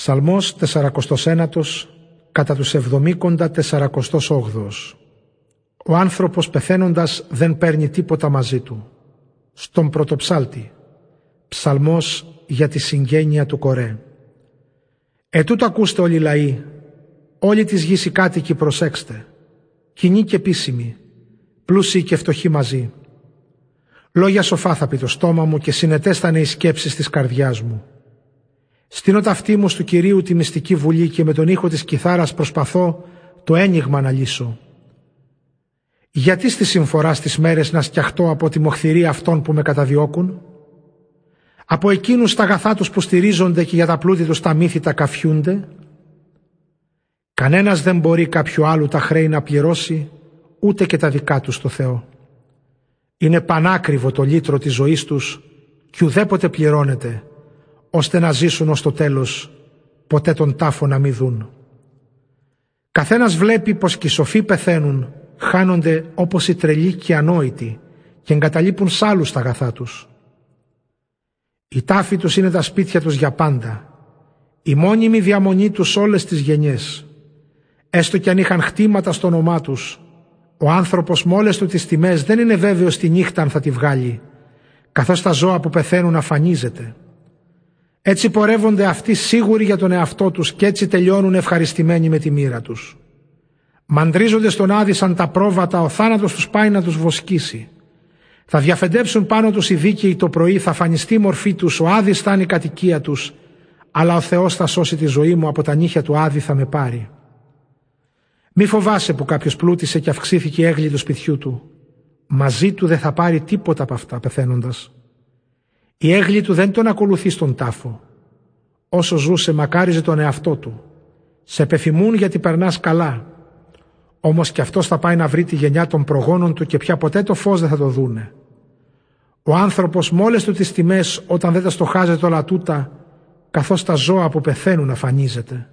Ψαλμός 49 κατά τους εβδομήκοντα 48 Ο άνθρωπος πεθαίνοντας δεν παίρνει τίποτα μαζί του. Στον πρωτοψάλτη. Ψαλμός για τη συγγένεια του Κορέ. Ετούτο ακούστε όλοι οι λαοί. Όλοι της γης οι κάτοικοι προσέξτε. Κοινοί και επίσημοι. Πλούσιοι και φτωχοί μαζί. Λόγια σοφά θα πει το στόμα μου και συνετέστανε οι σκέψεις της καρδιάς μου. Στείνω τα αυτή μου του Κυρίου τη μυστική βουλή και με τον ήχο της κιθάρας προσπαθώ το ένιγμα να λύσω. Γιατί στη συμφορά στις μέρες να σκιαχτώ από τη μοχθηρή αυτών που με καταδιώκουν; Από εκείνους τα αγαθά τους που στηρίζονται και για τα πλούτη τους τα μύθι τα καφιούνται; Κανένας δεν μπορεί κάποιο άλλου τα χρέη να πληρώσει ούτε και τα δικά τους στο Θεό. Είναι πανάκριβο το λίτρο της ζωής τους και ουδέποτε πληρώνεται ώστε να ζήσουν ως το τέλος, ποτέ τον τάφο να μην δουν. Καθένας βλέπει πως και οι σοφοί πεθαίνουν, χάνονται όπως οι τρελοί και οι ανόητοι και εγκαταλείπουν σ' άλλους τα αγαθά τους. Η τάφη τους είναι τα σπίτια τους για πάντα, η μόνιμη διαμονή τους όλες τις γενιές. Έστω κι αν είχαν χτήματα στο όνομά τους, ο άνθρωπος με όλες του τις τιμές δεν είναι βέβαιος τη νύχτα αν θα τη βγάλει, καθώς τα ζώα που πεθαίνουν αφανίζεται. Έτσι πορεύονται αυτοί σίγουροι για τον εαυτό τους και έτσι τελειώνουν ευχαριστημένοι με τη μοίρα τους. Μαντρίζονται στον Άδη σαν τα πρόβατα, ο θάνατος τους πάει να τους βοσκήσει. Θα διαφεντέψουν πάνω τους οι δίκαιοι το πρωί, θα φανιστεί η μορφή τους, ο Άδης θα είναι η κατοικία τους, αλλά ο Θεός θα σώσει τη ζωή μου, από τα νύχια του Άδη θα με πάρει. Μη φοβάσαι που κάποιος πλούτησε και αυξήθηκε η έγκλη του σπιτιού του. Μαζί του δεν θα πάρει τίποτα από αυτά πεθαίνοντας. Η έγλη του δεν τον ακολουθεί στον τάφο. Όσο ζούσε μακάριζε τον εαυτό του. Σε πεφημούν γιατί περνάς καλά. Όμως και αυτός θα πάει να βρει τη γενιά των προγόνων του και πια ποτέ το φως δεν θα το δούνε. Ο άνθρωπος με όλες του τις τιμές όταν δεν τα στοχάζεται όλα τούτα, καθώς τα ζώα που πεθαίνουν αφανίζεται.